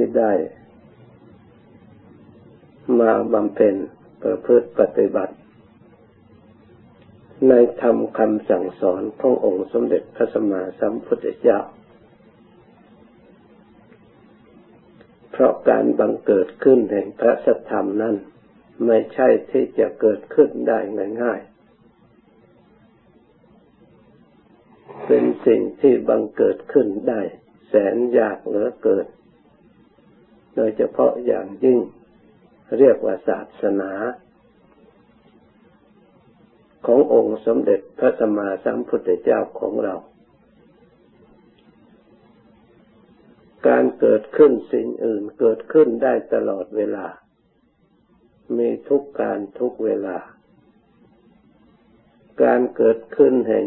ที่ได้มาบำเพ็ญประพฤติปฏิบัติ ในธรรมคำสั่งสอนขององค์สมเด็จพระสัมมาสัมพุทธเจ้า เพราะการบังเกิดขึ้นแห่งพระสัทธรรมนั้น ไม่ใช่ที่จะเกิดขึ้นได้ง่ายๆ เป็นสิ่งที่บังเกิดขึ้นได้ แสนยากเหลือเกิน โดยเฉพาะอย่างยิ่งเรียกว่าศาสนา ขององค์สมเด็จพระสัมมาสัมพุทธเจ้าของเรา การเกิดขึ้นสิ่งอื่นเกิดขึ้นได้ตลอดเวลา มีทุกการทุกเวลา การเกิดขึ้นแห่ง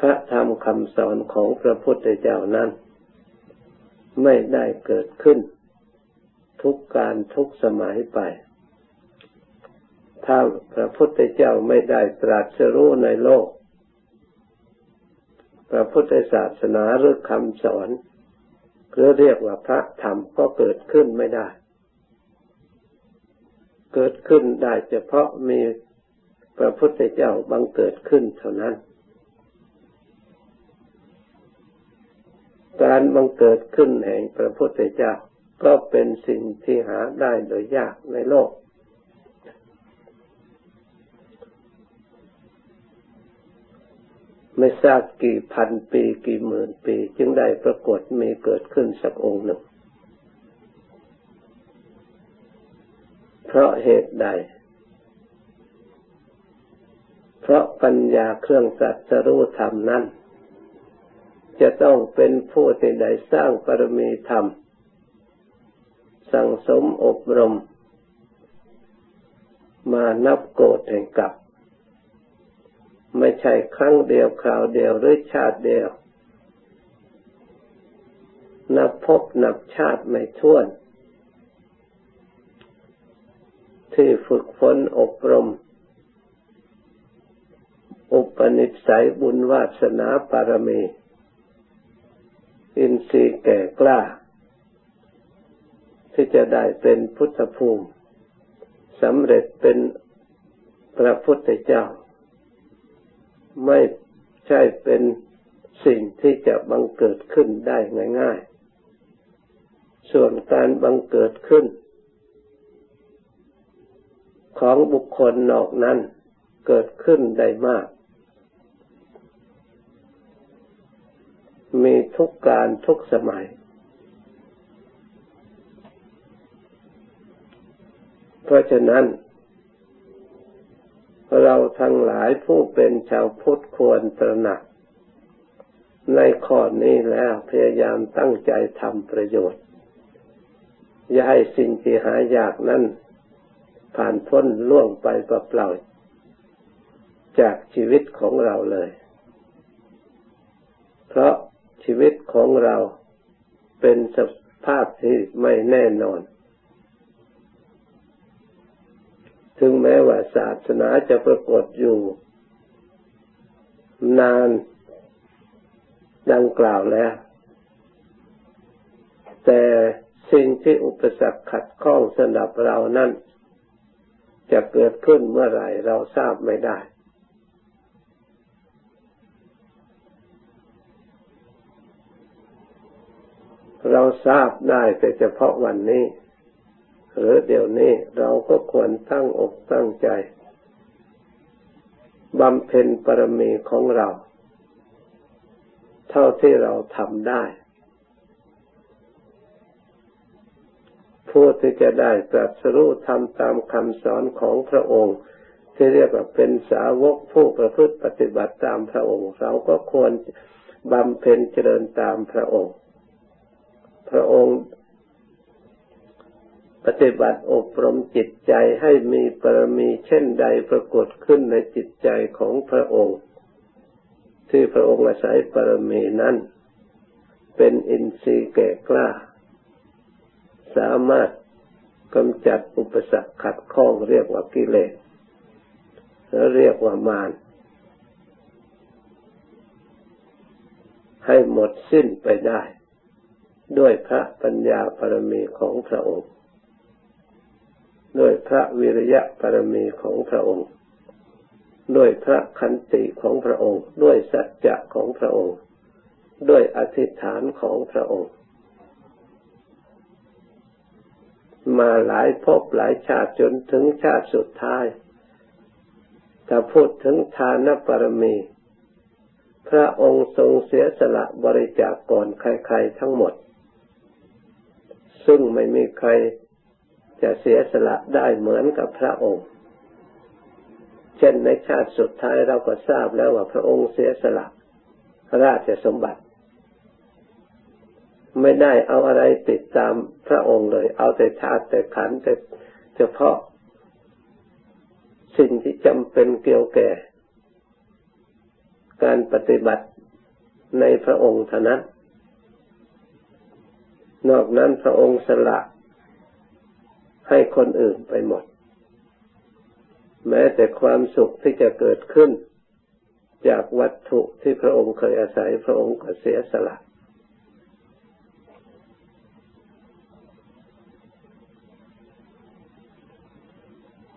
พระธรรมคำสอนของพระพุทธเจ้านั้น ไม่ได้เกิดขึ้น ทุกการทุกสมัยไป ถ้าพระพุทธเจ้าไม่ได้ตรัสรู้ในโลก พระพุทธศาสนาหรือคำสอนหรือเรียกว่าพระธรรมก็เกิดขึ้นไม่ได้ เกิดขึ้นได้เฉพาะมีพระพุทธเจ้าบังเกิดขึ้นเท่านั้น การบังเกิดขึ้นแห่งพระพุทธเจ้าก็เป็นสิ่งที่หาได้โดยยากในโลก ไม่ทราบกี่พันปีกี่หมื่นปี จึงได้ปรากฏมีเกิดขึ้นสักองค์หนึ่ง เพราะเหตุใด เพราะปัญญาเครื่องสัตสรู้ธรรมนั้น จะต้องเป็นผู้ที่ได้สร้างปรมีธรรม สั่งสมอบรม มานับโกรธแห่งกับ ไม่ใช่ครั้งเดียวคราวเดียวหรือชาติเดียว นับพบนับชาติไม่ท้วน ที่ฝึกฝนอบรมอุปนิสัยบุญวาสนาปารมี อินทรีย์แก่กล้า ที่จะได้เป็นพุทธภูมิสำเร็จเป็นพระพุทธเจ้า ไม่ใช่เป็นสิ่งที่จะบังเกิดขึ้นได้ง่ายๆ ส่วนการบังเกิดขึ้น ของบุคคลนอกนั้นเกิดขึ้นได้มาก มีทุกการทุกสมัย เพราะฉะนั้น เราทั้งหลายผู้เป็นชาวพุทธควรตระหนัก ในข้อนี้แล้วพยายามตั้งใจทำประโยชน์ อย่าให้สิ่งที่หายากนั้นผ่านพ้นล่วงไปเปล่าๆจากชีวิตของเราเลย เพราะ ชีวิตของเราเป็นสภาพที่ไม่แน่นอน ถึงแม้ว่าศาสนาจะปรากฏอยู่ นานดังกล่าวแล้ว แต่สิ่งที่อุปสรรคขัดข้องสำหรับเรานั้น จะเกิดขึ้นเมื่อไหร่เราทราบไม่ได้ เราทราบได้แต่เฉพาะวันนี้ หรือเดี๋ยวนี้เราก็ควรตั้งอกตั้งใจบำเพ็ญปรมีของเรา เท่าที่เราทำได้ผู้ที่จะได้ตรัสรู้ทำตามคำสอนของพระองค์ ที่เรียกว่าเป็นสาวกผู้ประพฤติปฏิบัติตามพระองค์ เราก็ควรบำเพ็ญเจริญตามพระองค์ ระองค์ปฏิบัติอบรมจิตใจให้มีปรมีเช่นใดปรากฏขึ้นในจิตใจของพระองค์ ที่พระองค์อาศัยปรมีนั้น เป็นอินทรีย์แก่กล้า สามารถกำจัดอุปสรรคขัดข้องเรียกว่ากิเลสและเรียกว่ามารให้หมดสิ้นไปได้ ด้วยพระปัญญาปรมีของพระองค์ ด้วยพระวิริยะปรมีของพระองค์ ด้วยพระคันติของพระองค์ ด้วยสัจจะของพระองค์ ด้วยอธิษฐานของพระองค์ มาหลายภพหลายชาติจนถึงชาติสุดท้ายถ้าพูดถึงทานปรมี พระองค์ทรงเสียสละบริจาคก่อนใครๆทั้งหมด ซึ่งไม่มีใครจะเสียสละได้เหมือนกับพระองค์ เช่นในชาติสุดท้ายเราก็ทราบแล้วว่าพระองค์เสียสละราชสมบัติ ไม่ได้เอาอะไรติดตามพระองค์เลย เอาแต่ธาตุแต่ขันแต่เฉพาะ สิ่งที่จำเป็นเกี่ยวแก่ การปฏิบัติในพระองค์เท่านั้น นอกนั้นพระองค์สละให้คนอื่นไปหมด แม้แต่ความสุขที่จะเกิดขึ้น จากวัตถุที่พระองค์เคยอาศัยพระองค์ก็เสียสละ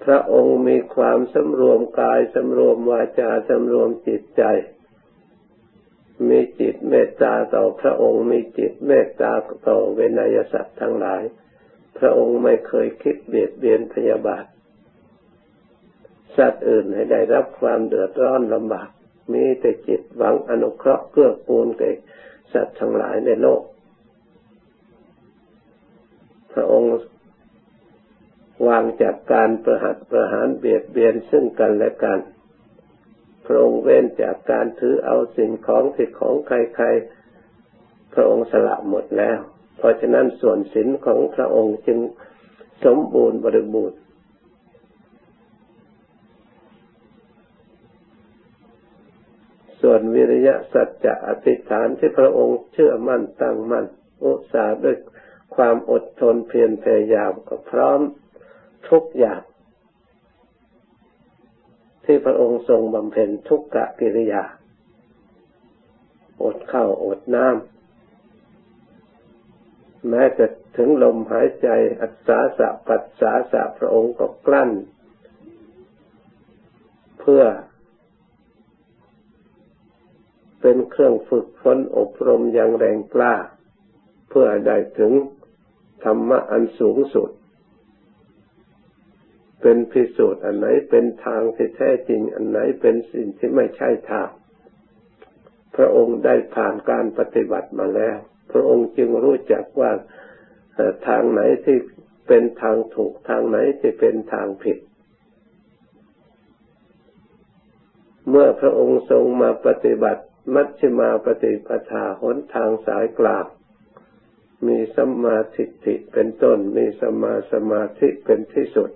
พระองค์มีความสำรวมกายสำรวมวาจาสำรวมจิตใจาต่อพระองค์มีจิตเมตตาต่อเวนยสัตว์ทั้งหลาย พระองค์ไม่เคยคิดเบียดเบียนพยาบาท สัตว์อื่นให้ได้รับความเดือดร้อนลำบาก มีแต่จิตหวังอนุเคราะห์เกื้อกูลแก่สัตว์ทั้งหลายในโลก พระองค์วางจากการประหัตประหารเบียดเบียนซึ่งกันและกันพระองค์เว้นจากการถือเอาสิ่งของสิทธิของใครๆ ระองค์สละหมดแล้ว เพราะฉะนั้นส่วนศีลของพระองค์จึงสมบูรณ์บริบูรณ์ส่วนวิริยะสัจจะอธิษฐานที่พระองค์เชื่อมั่นตั้งมั่นอุตสาห์ด้วยความอดทนเพียรพยายามก็พร้อมทุกอย่างที่พระองค์ทรงบำเพ็ญทุกกะกิริยา อดข้าวอดน้ำ แม้จะถึงลมหายใจอัศาสะปัสสาสะพระองค์ก็กลั้น เพื่อ เป็นเครื่องฝึกฝนอบรมอย่างแรงกล้า เพื่อได้ถึงธรรมะอันสูงสุด เป็นพิสูจน์อันไหนเป็นทางที่แท้จริง อันไหนเป็นสิ่งที่ไม่ใช่ทาง พระองค์ได้ผ่านการปฏิบัติมาแล้ว พระองค์จึงรู้จักว่าทางไหนที่เป็นทางถูกทางไหนที่เป็นทางผิด เมื่อพระองค์ทรงมาปฏิบัติมัชฌิมาปฏิปทาหนทางสายกลางมีสัมมาทิฏฐิเป็นต้น มีสมาสมาธิเป็นที่สุด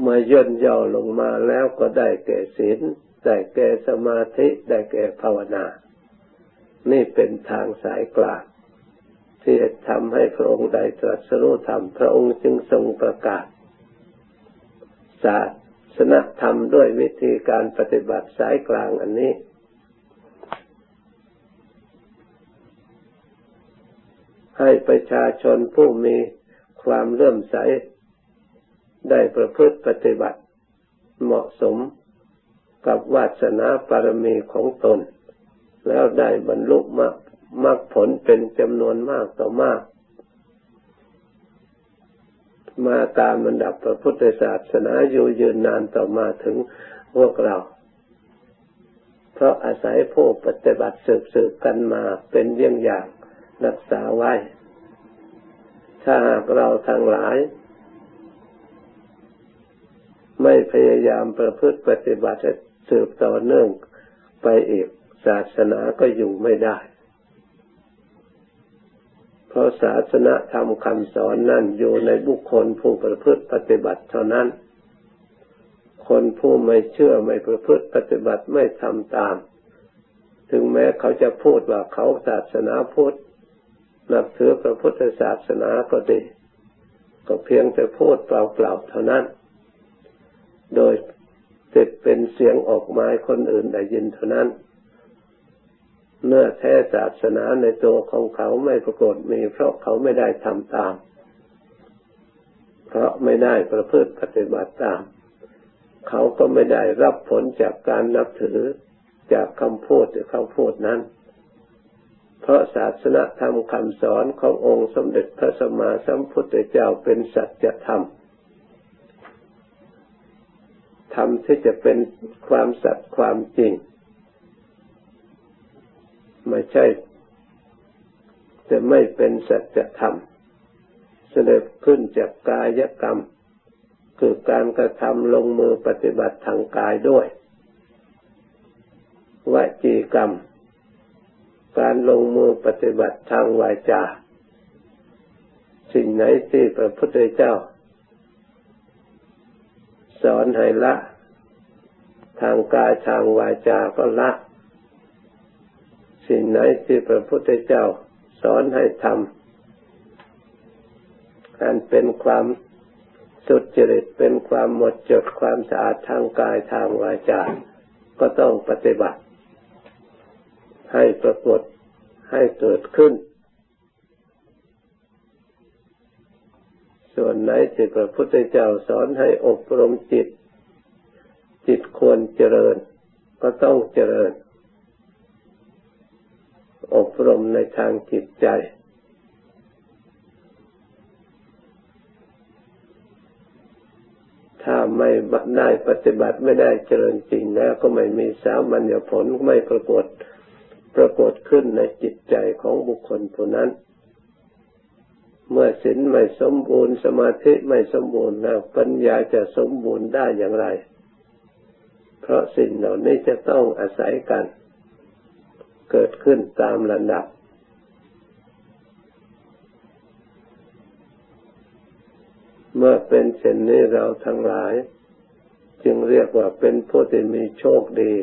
เมื่อย่นย่อลงมาแล้วก็ได้แก่ศีล ได้แก่สมาธิ ได้แก่ภาวนา นี่เป็นทางสายกลางที่ทำให้พระองค์ได้ตรัสรู้ธรรม พระองค์จึงทรงประกาศ ศาสนธรรมด้วยวิธีการปฏิบัติสายกลางอันนี้ ให้ประชาชนผู้มีความเลื่อมใส ได้ประพฤติปฏิบัติเหมาะสมกับวาสนาปารมีของตน แล้วได้บรรลุมรรคมรรคผลเป็นจำนวนมากต่อมาก มาตามระดับพระพุทธศาสนาอยู่ยืนนานต่อมาถึงพวกเรา เพราะอาศัยผู้ปฏิบัติสืบๆกันมาเป็นเยี่ยงอย่างรักษาไว้ ถ้าหากเราทั้งหลาย ไม่พยายามประพฤติปฏิบัติสืบต่อเนื่องไปอีก ศาสนาก็อยู่ไม่ได้ เพราะศาสนาธรรมคำสอนนั่นอยู่ในบุคคลผู้ประพฤติปฏิบัติเท่านั้น คนผู้ไม่เชื่อไม่ประพฤติปฏิบัติไม่ทำตาม ถึงแม้เขาจะพูดว่าเขาศาสนาพุทธนับถือพระพุทธศาสนาก็ดี ก็เพียงแต่พูดเปล่าๆเท่านั้น โดยติดเป็นเสียงออกไมาคนอื่นได้ยินเท่านั้น เนื้อแท้ศาสนาในตัวของเขาไม่ปรากฏมีเพราะเขาไม่ได้ทำตาม เพราะไม่ได้ประพฤติปฏิบัติตาม เขาก็ไม่ได้รับผลจากการนับถือจากคำพูดหรือคำพูดนั้น เพราะศาสนาธรรมคำสอนขององค์สมเด็จพระสัมมาสัมพุทธเจ้าเป็นสัจธรรมธรรมที่จะเป็นความสัตย์ความจริง ไม่ใช่จะไม่เป็นสัจธรรมเสด็จขึ้นจากกายกรรม คือการกระทำลงมือปฏิบัติทางกายด้วยวจีกรรม การลงมือปฏิบัติทางวาจา สิ่งไหนที่พระพุทธเจ้า สอนให้ละ ทางกายทางวาจาก็ละ สิ่งไหนที่พระพุทธเจ้าสอนให้ทำอันเป็นความสุจริตเป็นความหมดจดความสะอาดทางกายทางวาจา ก็ต้องปฏิบัติ ให้ปรากฏให้เกิดขึ้น ส่วนไหนที่พระพุทธเจ้าสอนให้อบรมจิต จิตควรเจริญ ก็ต้องเจริญ อบรมในทางจิตใจ ถ้าไม่ได้ปฏิบัติไม่ได้เจริญจริงแล้วก็ไม่มีสามัญญผลไม่ปรากฏปรากฏขึ้นในจิตใจของบุคคลผู้นั้น เมื่อศีลไม่สมบูรณ์สมาธิไม่สมบูรณ์แล้วปัญญาจะสมบูรณ์ได้อย่างไร เพราะสิ่งเหล่านี้จะต้องอาศัยกัน เกิดขึ้นตามระดับ เมื่อเป็นเช่นนี้เราทั้งหลาย จึงเรียกว่าเป็นผู้ที่มีโชคดี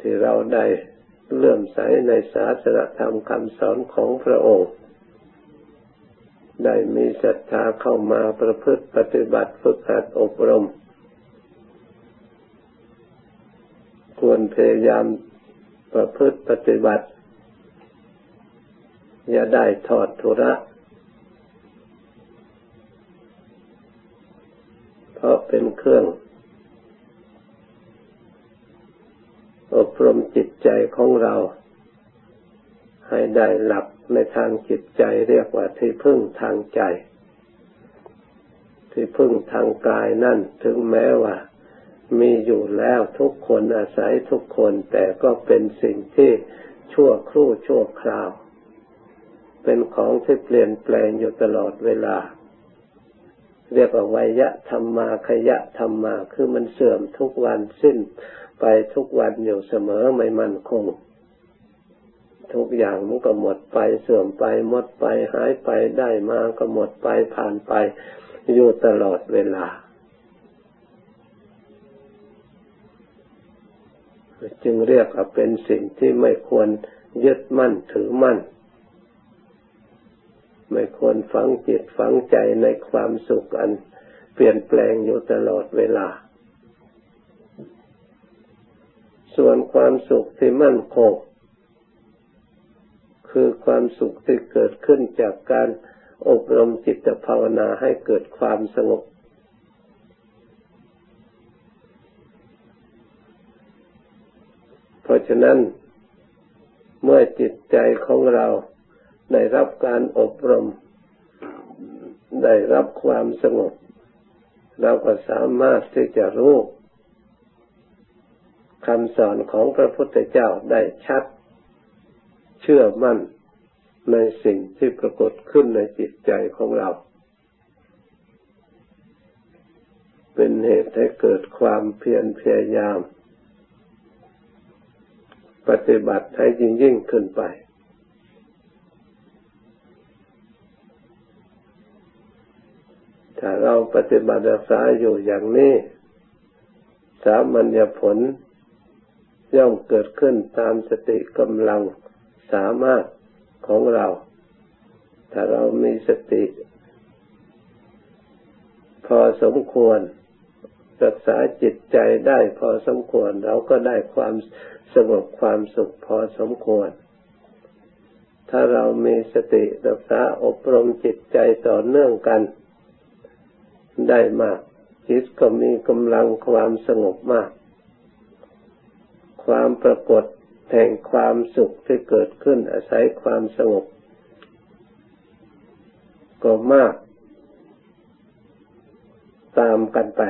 ที่เราได้เลื่อมใสในศาสนธรรมคำสอนของพระองค์ ได้มีศรัทธาเข้ามาประพฤติปฏิบัติฝึกหัดอบรมควรพยายาม ประพฤติปฏิบัติ อย่าได้ทอดทุระเพราะเป็นเครื่องอบรมจิตใจของเรา ให้ได้หลับในทางจิตใจเรียกว่าที่พึ่งทางใจ ที่พึ่งทางกายนั่นถึงแม้ว่า มีอยู่แล้วทุกคนอาศัยทุกคนแต่ก็เป็นสิ่งที่ชั่วครู่ชั่วคราว เป็นของที่เปลี่ยนแปลงอยู่ตลอดเวลา เรียกว่าวยะธรรมาขยะธรรมาคือมันเสื่อมทุกวันสิ้นไปทุกวันอยู่เสมอไม่มั่นคง ทุกอย่างมันก็หมดไปเสื่อมไปหมดไปหายไปได้มาก็หมดไปผ่านไปอยู่ตลอดเวลา จึงเรียกว่าเป็นสิ่งที่ไม่ควรยึดมั่นถือมั่น ไม่ควรฝังจิตฝังใจในความสุขอันเปลี่ยนแปลงอยู่ตลอดเวลา ส่วนความสุขที่มั่นคง คือความสุขที่เกิดขึ้นจากการอบรมจิตภาวนาให้เกิดความสงบ เพราะฉะนั้นเมื่อจิตใจของเราได้รับการอบรม ได้รับความสงบ เราก็สามารถที่จะรู้คำสอนของพระพุทธเจ้าได้ชัด เชื่อมั่นในสิ่งที่ปรากฏขึ้นในจิตใจของเรา เป็นเหตุให้เกิดความเพียรพยายาม ปฏิบัติให้ยิ่งยิ่งขึ้นไป ถ้าเราปฏิบัติรักษาอยู่อย่างนี้ สามัญญผล ย่อมเกิดขึ้นตามสติกำลังสามารถของเรา ถ้าเรามีสติ พอสมควร รักษาจิตใจได้พอสมควรเราก็ได้ความ สงบความสุขพอสมควร ถ้าเรามีสติรักษาอบรมจิตใจต่อเนื่องกัน ได้มาก จิตก็มีกำลังความสงบมาก ความปรากฏแห่งความสุขที่เกิดขึ้นอาศัยความสงบ ก็มาก ตามกันไป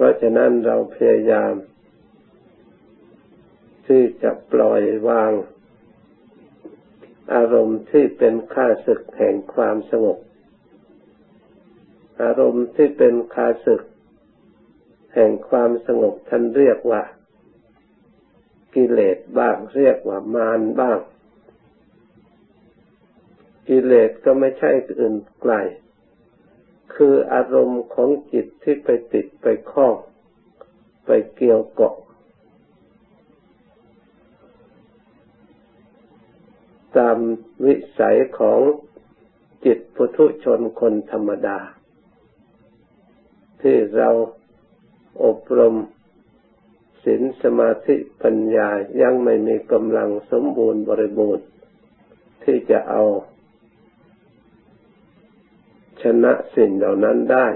เพราะฉะนั้นเราพยายามที่จะปล่อยวาง อารมณ์ที่เป็นค่าศึกแห่งความสงบ อารมณ์ที่เป็นค่าศึก แห่งความสงบท่านเรียกว่า กิเลสบ้างเรียกว่ามารบ้าง กิเลสก็ไม่ใช่อื่นไกล คืออารมณ์ของจิตที่ไปติดไปคล้องไปเกี่ยวเกาะตามวิสัยของจิตปุถุชนคนธรรมดา ที่เราอบรมศีลสมาธิปัญญายังไม่มีกำลังสมบูรณ์บริบูรณ์ ที่จะเอา ชนะสิ่งเหล่านั้นได้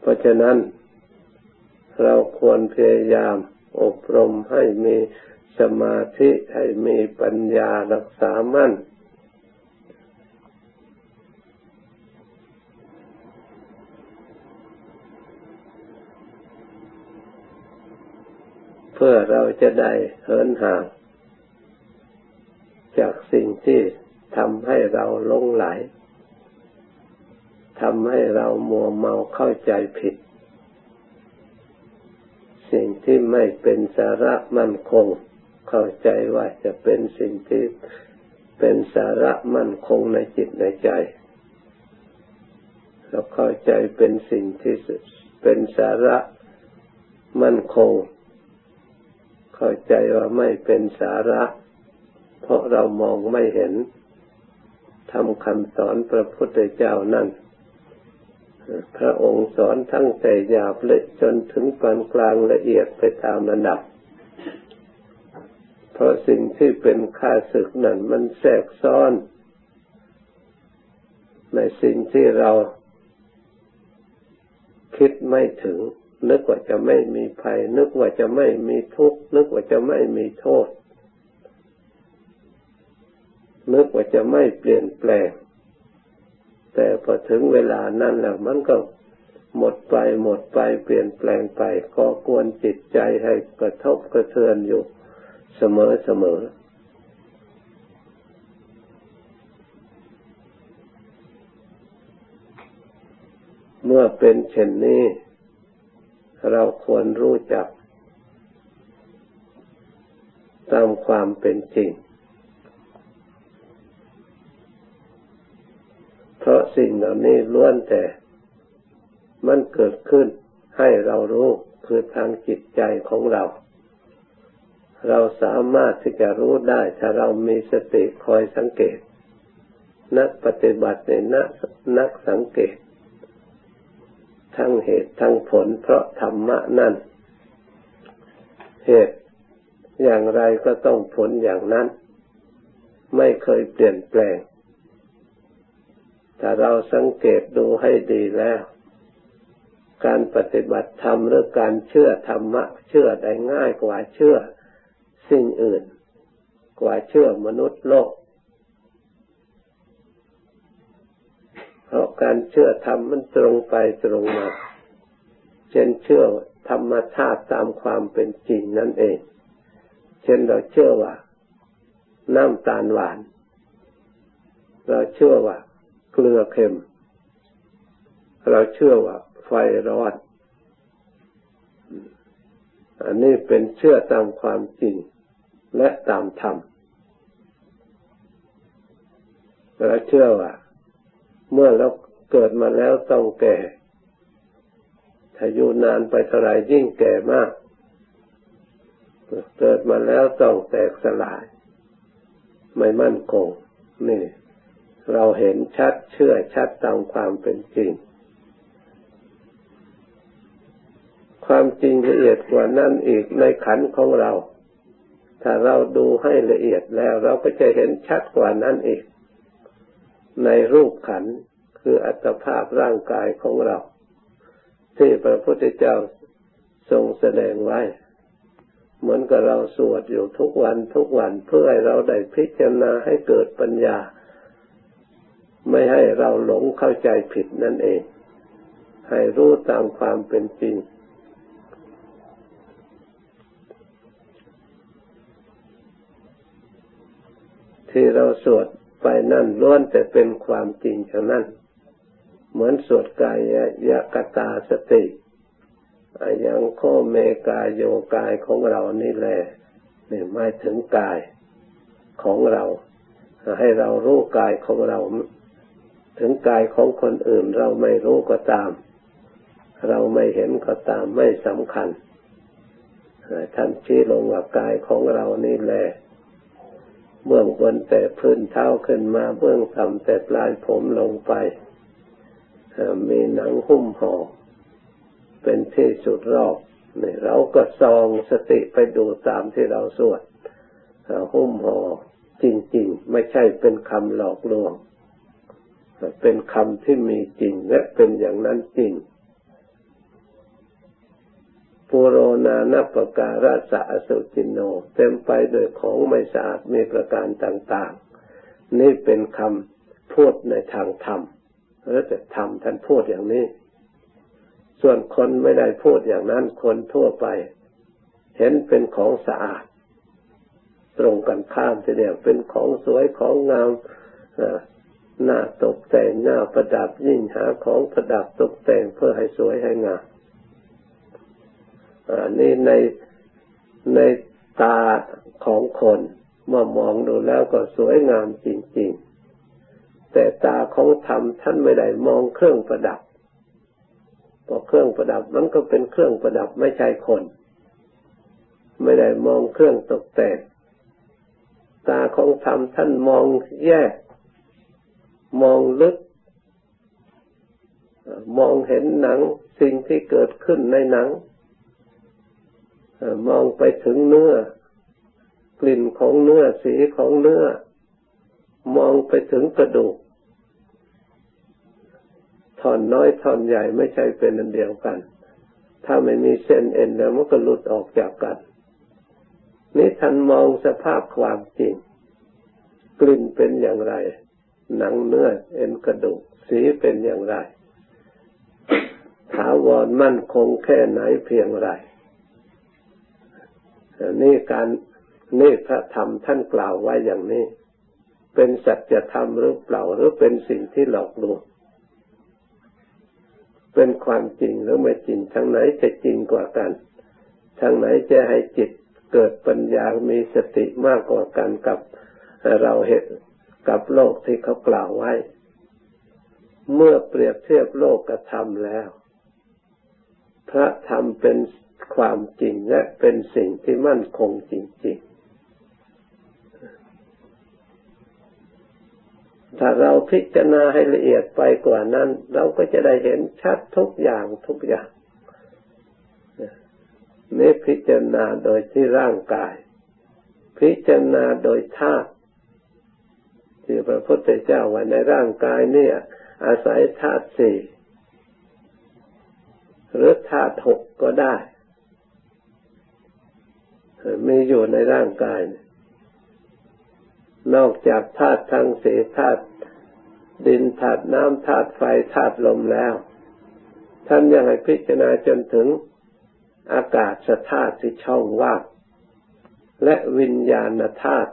เพราะฉะนั้น เราควรพยายามอบรมให้มีสมาธิให้มีปัญญารักษามั่น เพื่อเราจะได้เหินห่าง สิ่งที่ทำให้เราลงไหลทำให้เรามัวเมาเข้าใจผิด สิ่งที่ไม่เป็นสาระมั่นคง เข้าใจว่าจะเป็นสิ่งที่เป็นสาระมั่นคงในจิตในใจ เราเข้าใจเป็นสิ่งที่เป็นสาระมั่นคง เข้าใจว่าไม่เป็นสาระ เพราะเรามองไม่เห็นทำคำสอนพระพุทธเจ้านั่น พระองค์สอนทั้งแต่หยาบละจนถึงปานกลางละเอียดไปตามระดับ เพราะสิ่งที่เป็นค่าศึกนั้นมันแทรกซ้อน ในสิ่งที่เราคิดไม่ถึง นึกว่าจะไม่มีภัย นึกว่าจะไม่มีทุกข์ นึกว่าจะไม่มีโทษ นึกว่าจะไม่เปลี่ยนแปลง แต่พอถึงเวลานั้นแล้วมันก็หมดไปหมดไปเปลี่ยนแปลงไปก็กวนจิตใจให้กระทบกระเทือนอยู่เสมอเสมอ เมื่อเป็นเช่นนี้ เราควรรู้จัก ตามความเป็นจริง เพราะสิ่งเหล่านี้ล้วนแต่ มันเกิดขึ้นให้เรารู้คือทางจิตใจของเรา เราสามารถที่จะรู้ได้ถ้าเรามีสติคอยสังเกต นักปฏิบัติในนักนักสังเกต ทั้งเหตุทั้งผลเพราะธรรมะนั่น เหตุอย่างไรก็ต้องผลอย่างนั้น ไม่เคยเปลี่ยนแปลง ถ้าเราสังเกตดูให้ดีแล้ว การปฏิบัติธรรมหรือการเชื่อธรรมะ เชื่อได้ง่ายกว่าเชื่อสิ่งอื่น กว่าเชื่อมนุษย์โลก เพราะการเชื่อธรรมมันตรงไปตรงมาเช่นเชื่อธรรมชาติตามความเป็นจริงนั่นเอง เช่นเราเชื่อว่า น้ำตาลหวาน เราเชื่อว่า เกลือเค็ม เราเชื่อว่าไฟร้อนอันนี้เป็นเชื่อตามความจริงและตามธรรมเราเชื่อว่า เมื่อเราเกิดมาแล้วต้องแก่ถ้าอยู่นานไปเท่าไรยิ่งแก่มาก เกิดมาแล้วต้องแตกสลาย ไม่มั่นคงนี่ เราเห็นชัดเชื่อชัดตามความเป็นจริง ความจริงละเอียดกว่านั้นอีกในขันของเรา ถ้าเราดูให้ละเอียดแล้ว เราก็จะเห็นชัดกว่านั้นอีก ในรูปขันคืออัตภาพร่างกายของเรา ที่พระพุทธเจ้าทรงแสดงไว้ เหมือนกับเราสวดอยู่ทุกวันทุกวันเพื่อให้เราได้พิจารณาให้เกิดปัญญา ไม่ให้เราหลงเข้าใจผิดนั่นเอง ให้รู้ตามความเป็นจริง ที่เราสวดไปนั่นล้วนแต่เป็นความจริงเทั้งนั้น เหมือนสวดกายยกตาสติอยังโคเมกายโยกายของเรานี่แหละนี่หมายถึงกายของเรา ให้เรารู้กายของเรา ถึงกายของคนอื่นเราไม่รู้ก็ตาม เราไม่เห็นก็ตามไม่สำคัญท่านชี้ลงว่ากายของเรานี่แหละเบื้องบนแต่พื้นเท้าขึ้นมาเบื้องต่ำแต่ปลายผมลงไปมีหนังหุ้มห่อเป็นที่สุดรอบนี่เราก็ซองสติไปดูตามที่เราสวดหุ้มห่อจริง ๆ ไม่ใช่เป็นคำหลอกลวง เป็นคำที่มีจริงและเป็นอย่างนั้นจริงปุโรนานัปการะสะสุจินโน เต็มไปด้วยของไม่สะอาดมีประการต่าง ๆ นี่เป็นคำพูดในทางธรรมแล้วแต่ธรรมท่านพูดอย่างนี้ ส่วนคนไม่ได้พูดอย่างนั้นคนทั่วไป เห็นเป็นของสะอาด ตรงกันข้ามทีเดียวเป็นของสวยของงาม หน้าตกแต่งหน้าประดับยิ่งหาของประดับตกแต่งเพื่อให้สวยให้งามอันนี้ในในตาของคนเมื่อมองดูแล้วก็สวยงามจริง ๆ แต่ตาของธรรมท่านไม่ได้มองเครื่องประดับพอเครื่องประดับมันก็เป็นเครื่องประดับไม่ใช่คน ไม่ได้มองเครื่องตกแต่งตาของธรรมท่านมองแยก มองลึก มองเห็นหนังสิ่งที่เกิดขึ้นในหนัง มองไปถึงเนื้อ กลิ่นของเนื้อสีของเนื้อ มองไปถึงกระดูกท่อนน้อยท่อนใหญ่ไม่ใช่เป็นอันเดียวกัน ถ้าไม่มีเส้นเอ็นแล้วมันก็หลุดออกจากกันนี่ท่านมองสภาพความจริง กลิ่นเป็นอย่างไร หนังเนื้อเอ็นกระดูกสีเป็นอย่างไรถาวรมั่นคงแค่ไหนเพียงไรนี่การนี่พระธรรมท่านกล่าวไว้อย่างนี้ เป็นสัจธรรมหรือเปล่าหรือเป็นสิ่งที่หลอกลวงเป็นความจริงหรือไม่จริงทางไหนจะจริงกว่ากันทางไหนจะให้จิตเกิดปัญญา มีสติมากกว่ากันกับเราเห็น กับโลกที่เขากล่าวไว้ เมื่อเปรียบเทียบโลกกับธรรมแล้ว พระธรรมเป็นความจริงและเป็นสิ่งที่มั่นคงจริง ๆ ถ้าเราพิจารณาให้ละเอียดไปกว่านั้น เราก็จะได้เห็นชัดทุกอย่างทุกอย่างนี่พิจารณาโดยที่ร่างกาย พิจารณาโดยธาตุ ที่พระพุทธเจ้าว่าในร่างกายเนี่ย อาศัยธาตุสี่หรือธาตุหกก็ได้มีอยู่ในร่างกาย นอกจากธาตุทั้งสี่ธาตุดินธาตุน้ำธาตุไฟธาตุลมแล้ว ท่านยังให้พิจารณาจนถึงอากาศธาตุที่ช่องว่างและวิญญาณธาตุ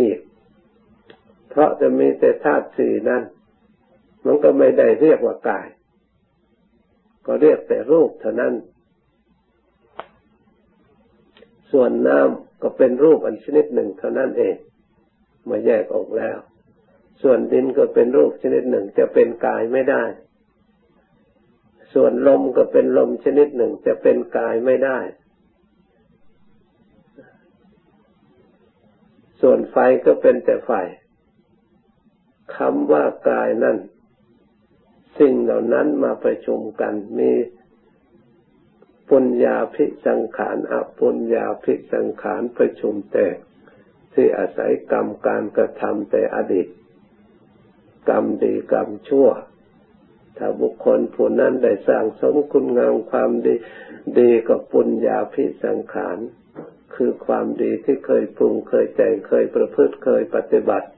อีก เพราะจะมีแต่ธาตุสี่นั้นมันก็ไม่ได้เรียกว่ากาย ก็เรียกแต่รูปเท่านั้น ส่วนน้ำก็เป็นรูปอันชนิดหนึ่งเท่านั้นเองมาแยกออกแล้ว ส่วนดินก็เป็นรูปชนิดหนึ่งจะเป็นกายไม่ได้ ส่วนลมก็เป็นลมชนิดหนึ่งจะเป็นกายไม่ได้ ส่วนไฟก็เป็นแต่ไฟ คำว่ากายนั่น สิ่งเหล่านั้นมาประชุมกันมีปุญญาภิสังขารอปุญญาภิสังขารประชุมแตกที่อาศัยกรรมการกระทำแต่อดีต กรรมดีกรรมชั่ว ถ้าบุคคลผู้นั้นได้สร้างสมคุณงามความดีดีกับปุญญาภิสังขาร คือความดีที่เคยปรุงเคยแต่งเคยประพฤติเคยปฏิบัติ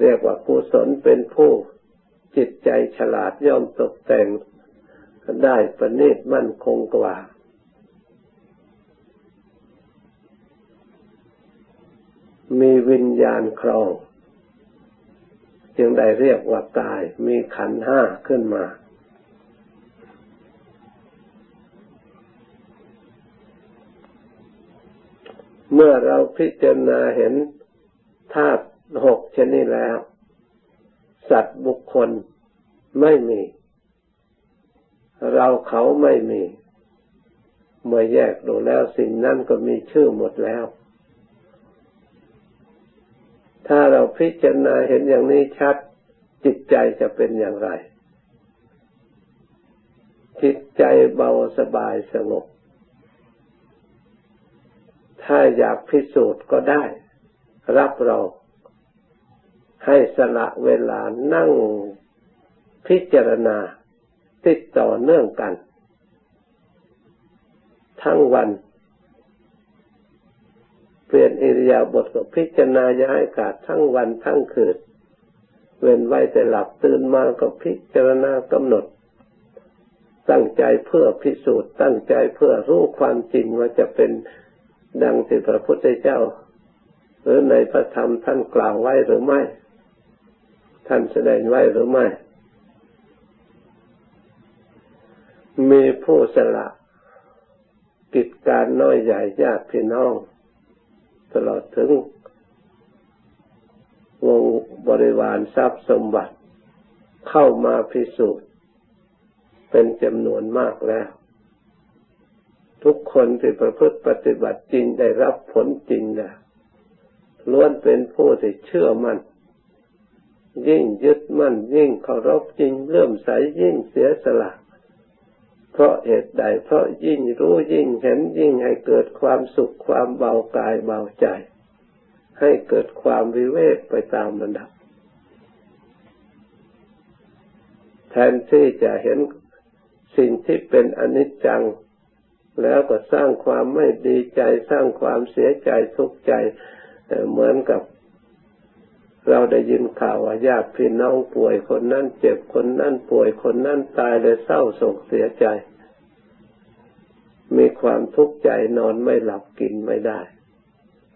เรียกว่ากุศลเป็นผู้จิตใจฉลาดย่อมตกแต่งได้ประณีตมั่นคงกว่า มีวิญญาณครอง จึงได้เรียกว่ากาย มีขันห้าขึ้นมา เมื่อเราพิจารณาเห็นธาตุ หกชนิดแล้ว สัตว์บุคคลไม่มี เราเขาไม่มี เมื่อแยกดูแล้วสิ่งนั้นก็มีชื่อหมดแล้ว ถ้าเราพิจารณาเห็นอย่างนี้ชัด จิตใจจะเป็นอย่างไร จิตใจเบาสบายสงบ ถ้าอยากพิสูจน์ก็ได้ รับเรา ให้สละเวลานั่งพิจารณาติดต่อเนื่องกัน ทั้งวัน เปลี่ยนอิริยาบถกับพิจารณาย้ายกาศทั้งวันทั้งคืนเว้นไว้แต่หลับตื่นมาก็พิจารณากำหนด ตั้งใจเพื่อพิสูจน์ ตั้งใจเพื่อรู้ความจริงว่าจะเป็นดังที่พระพุทธเจ้า หรือในพระธรรมท่านกล่าวไว้หรือไม่ ท่านแสดงไว้หรือไม่ มีผู้สละกิจการน้อยใหญ่ญาติพี่น้อง ตลอดถึงวงบริวารทรัพย์สมบัติ เข้ามาพิสูจน์ เป็นจำนวนมากแล้ว ทุกคนที่ประพฤติปฏิบัติจริงได้รับผลจริงนะล้วนเป็นผู้ที่เชื่อมัน่น ยิ่งยึดมั่นยิ่งเคารพจริงเลื่อมใสยิ่งเสียสละเพราะเหตุใดเพราะยิ่งรู้ยิ่งเห็นยิ่งให้เกิดความสุขความเบากายเบาใจ ให้เกิดความวิเวกไปตามระดับ แทนที่จะเห็นสิ่งที่เป็นอนิจจัง แล้วก็สร้างความไม่ดีใจสร้างความเสียใจทุกข์ใจเหมือนกับ เราได้ยินข่าวว่าญาติพี่น้องป่วยคนนั้นเจ็บคนนั้นป่วยคนนั้นตายเลยเศร้าโศกเสียใจ มีความทุกข์ใจนอนไม่หลับกินไม่ได้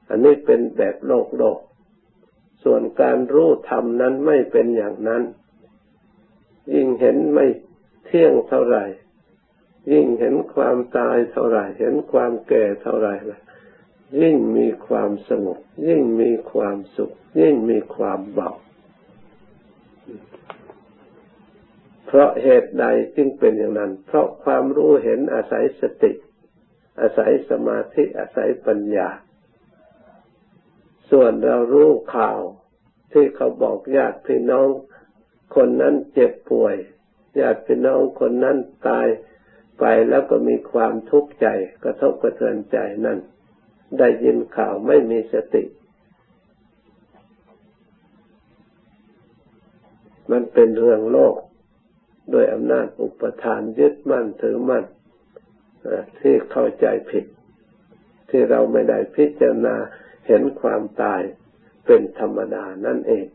อันนี้เป็นแบบโลกโลก ส่วนการรู้ธรรมนั้นไม่เป็นอย่างนั้น ยิ่งเห็นไม่เที่ยงเท่าไหร่ ยิ่งเห็นความตายเท่าไหร่ เห็นความแก่เท่าไหร่ละ ยิ่งมีความสงบ ยิ่งมีความสุข ยิ่งมีความเบาเพราะเหตุใดจึงเป็นอย่างนั้น เพราะความรู้เห็นอาศัยสติ อาศัยสมาธิอาศัยปัญญา ส่วนเรารู้ข่าวที่เขาบอกญาติพี่น้องคนนั้นเจ็บป่วยญาติพี่น้องคนนั้นตายไปแล้วก็มีความทุกข์ใจ กระทบกระเทือนใจนั่น ได้ยินข่าวไม่มีสติ มันเป็นเรื่องโลก โดยอำนาจอุปทานยึดมั่นถือมั่นที่เข้าใจผิด ที่เราไม่ได้พิจารณาเห็นความตายเป็นธรรมดานั่นเอง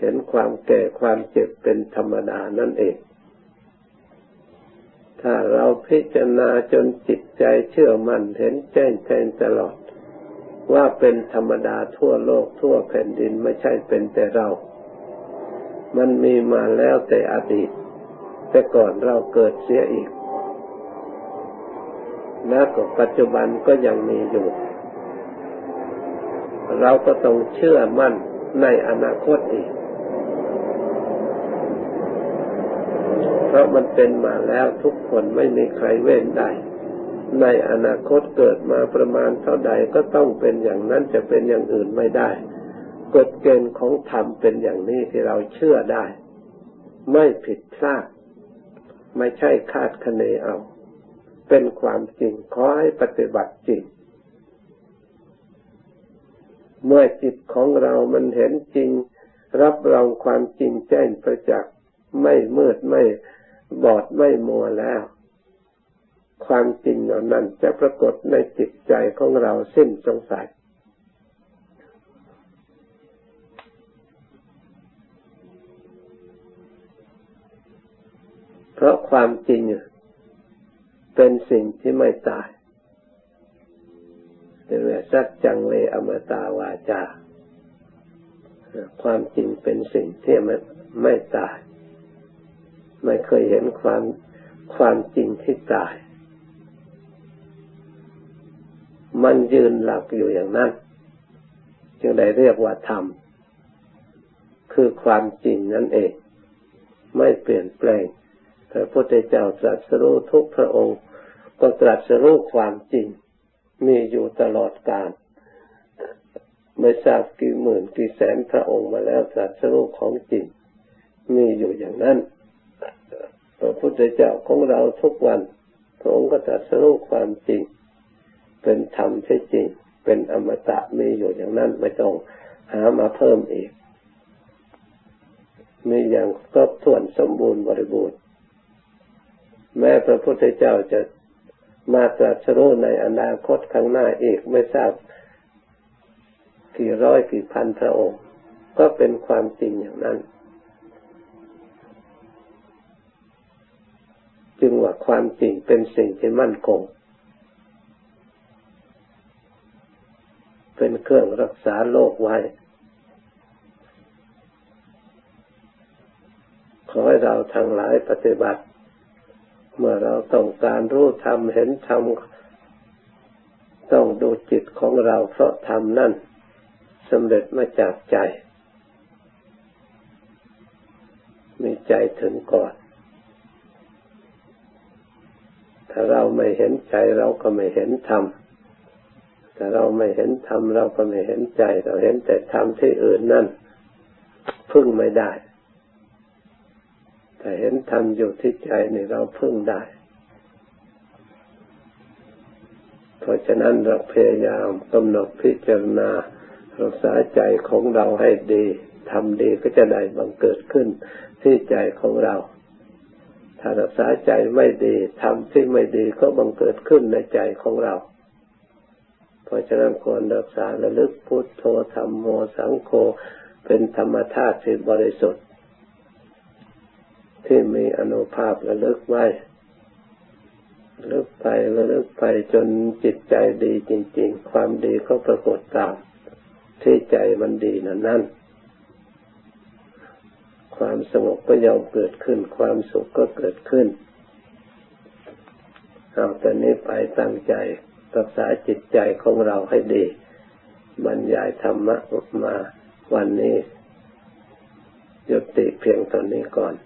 เห็นความแก่ความเจ็บเป็นธรรมดานั่นเอง ถ้าเราพิจารณาจนจิตใจเชื่อมั่นเห็นแจ้งแทงตลอด ว่าเป็นธรรมดาทั่วโลกทั่วแผ่นดินไม่ใช่เป็นแต่เรา มันมีมาแล้วแต่อดีต แต่ก่อนเราเกิดเสียอีก แล้วก็ปัจจุบันก็ยังมีอยู่ เราก็ต้องเชื่อมั่นในอนาคตอีก เพราะมันเป็นมาแล้วทุกคนไม่มีใครเว้นได้ในอนาคตเกิดมาประมาณเท่าใดก็ต้องเป็นอย่างนั้นจะเป็นอย่างอื่นไม่ได้ กฎเกณฑ์ของธรรมเป็นอย่างนี้ที่เราเชื่อได้ ไม่ผิดพลาด ไม่ใช่คาดคะเนเอา เป็นความจริงขอให้ปฏิบัติจริงเมื่อจิตของเรามันเห็นจริง รับรองความจริงแจ้งประจักษ์ไม่มืดไม่ บอดไม่มัวแล้ว ความจริงเหล่านั้นจะปรากฏในจิตใจของเราสิ้นสงสัย เพราะความจริงเป็นสิ่งที่ไม่ตายเรียกสัจจังเลอมตาวาจา ความจริงเป็นสิ่งที่ไม่ไม่ตาย ไม่เคยเห็นความความจริงที่ตาย มันยืนหลักอยู่อย่างนั้น จึงได้เรียกว่าธรรม คือความจริงนั่นเอง ไม่เปลี่ยนแปลงพระพุทธเจ้าตรัสรู้ทุกพระองค์ ก็ตรัสรู้ความจริง มีอยู่ตลอดกาลไม่ทราบกี่หมื่นกี่แสนพระองค์มาแล้วตรัสรู้ของจริง มีอยู่อย่างนั้น พระพุทธเจ้าของเราทุกวัน พระองค์ก็ตรัสรู้ความจริง เป็นธรรมใช่จริง เป็นอมตะมีอยู่อย่างนั้นไม่ต้องหามาเพิ่มอีก มีอย่างครบถ้วนสมบูรณ์บริบูรณ์ แม้พระพุทธเจ้าจะมาตรัสรู้ในอนาคตข้างหน้าอีกไม่ทราบ กี่ร้อยกี่พันพระองค์ ก็เป็นความจริงอย่างนั้น จึงว่าความจริงเป็นสิ่งที่มั่นคง เป็นเครื่องรักษาโลกไว้ ขอให้เราทั้งหลายปฏิบัติ เมื่อเราต้องการรู้ธรรมเห็นธรรมต้องดูจิตของเราเพราะธรรมนั่นสำเร็จมาจากใจ มีใจถึงก่อน ถ้าเราไม่เห็นใจเราก็ไม่เห็นธรรมถ้าเราไม่เห็นธรรมเราก็ไม่เห็นใจ เราเห็นแต่ธรรมที่อื่นนั่นพึ่งไม่ได้ถ้าเห็นธรรมอยู่ที่ใจนี่เราพึ่งได้ เพราะฉะนั้นเราพยายามกำหนดพิจารณารักษาใจของเราให้ดีทำดีก็จะได้บังเกิดขึ้นที่ใจของเรา ถ้ารักษาใจไม่ดีทำที่ไม่ดีก็บังเกิดขึ้นในใจของเรา เพราะฉะนั้นควรรักษาระลึกพุทโธธรรมโมสังโฆเป็นธรรมธาตุที่บริสุทธิ์ ที่มีอนุภาพระลึกไว้ระลึกไประลึกไปจนจิตใจดีจริง ๆ ความดีก็ปรากฏตามที่ใจมันดีนั้นนั้น ความสงบก็ย่อมเกิดขึ้น ความสุขก็เกิดขึ้นเอาแต่นี้ไปตั้งใจรักษาจิตใจของเราให้ดี บรรยายธรรมะมาวันนี้ ยุติเพียงตอนนี้ก่อน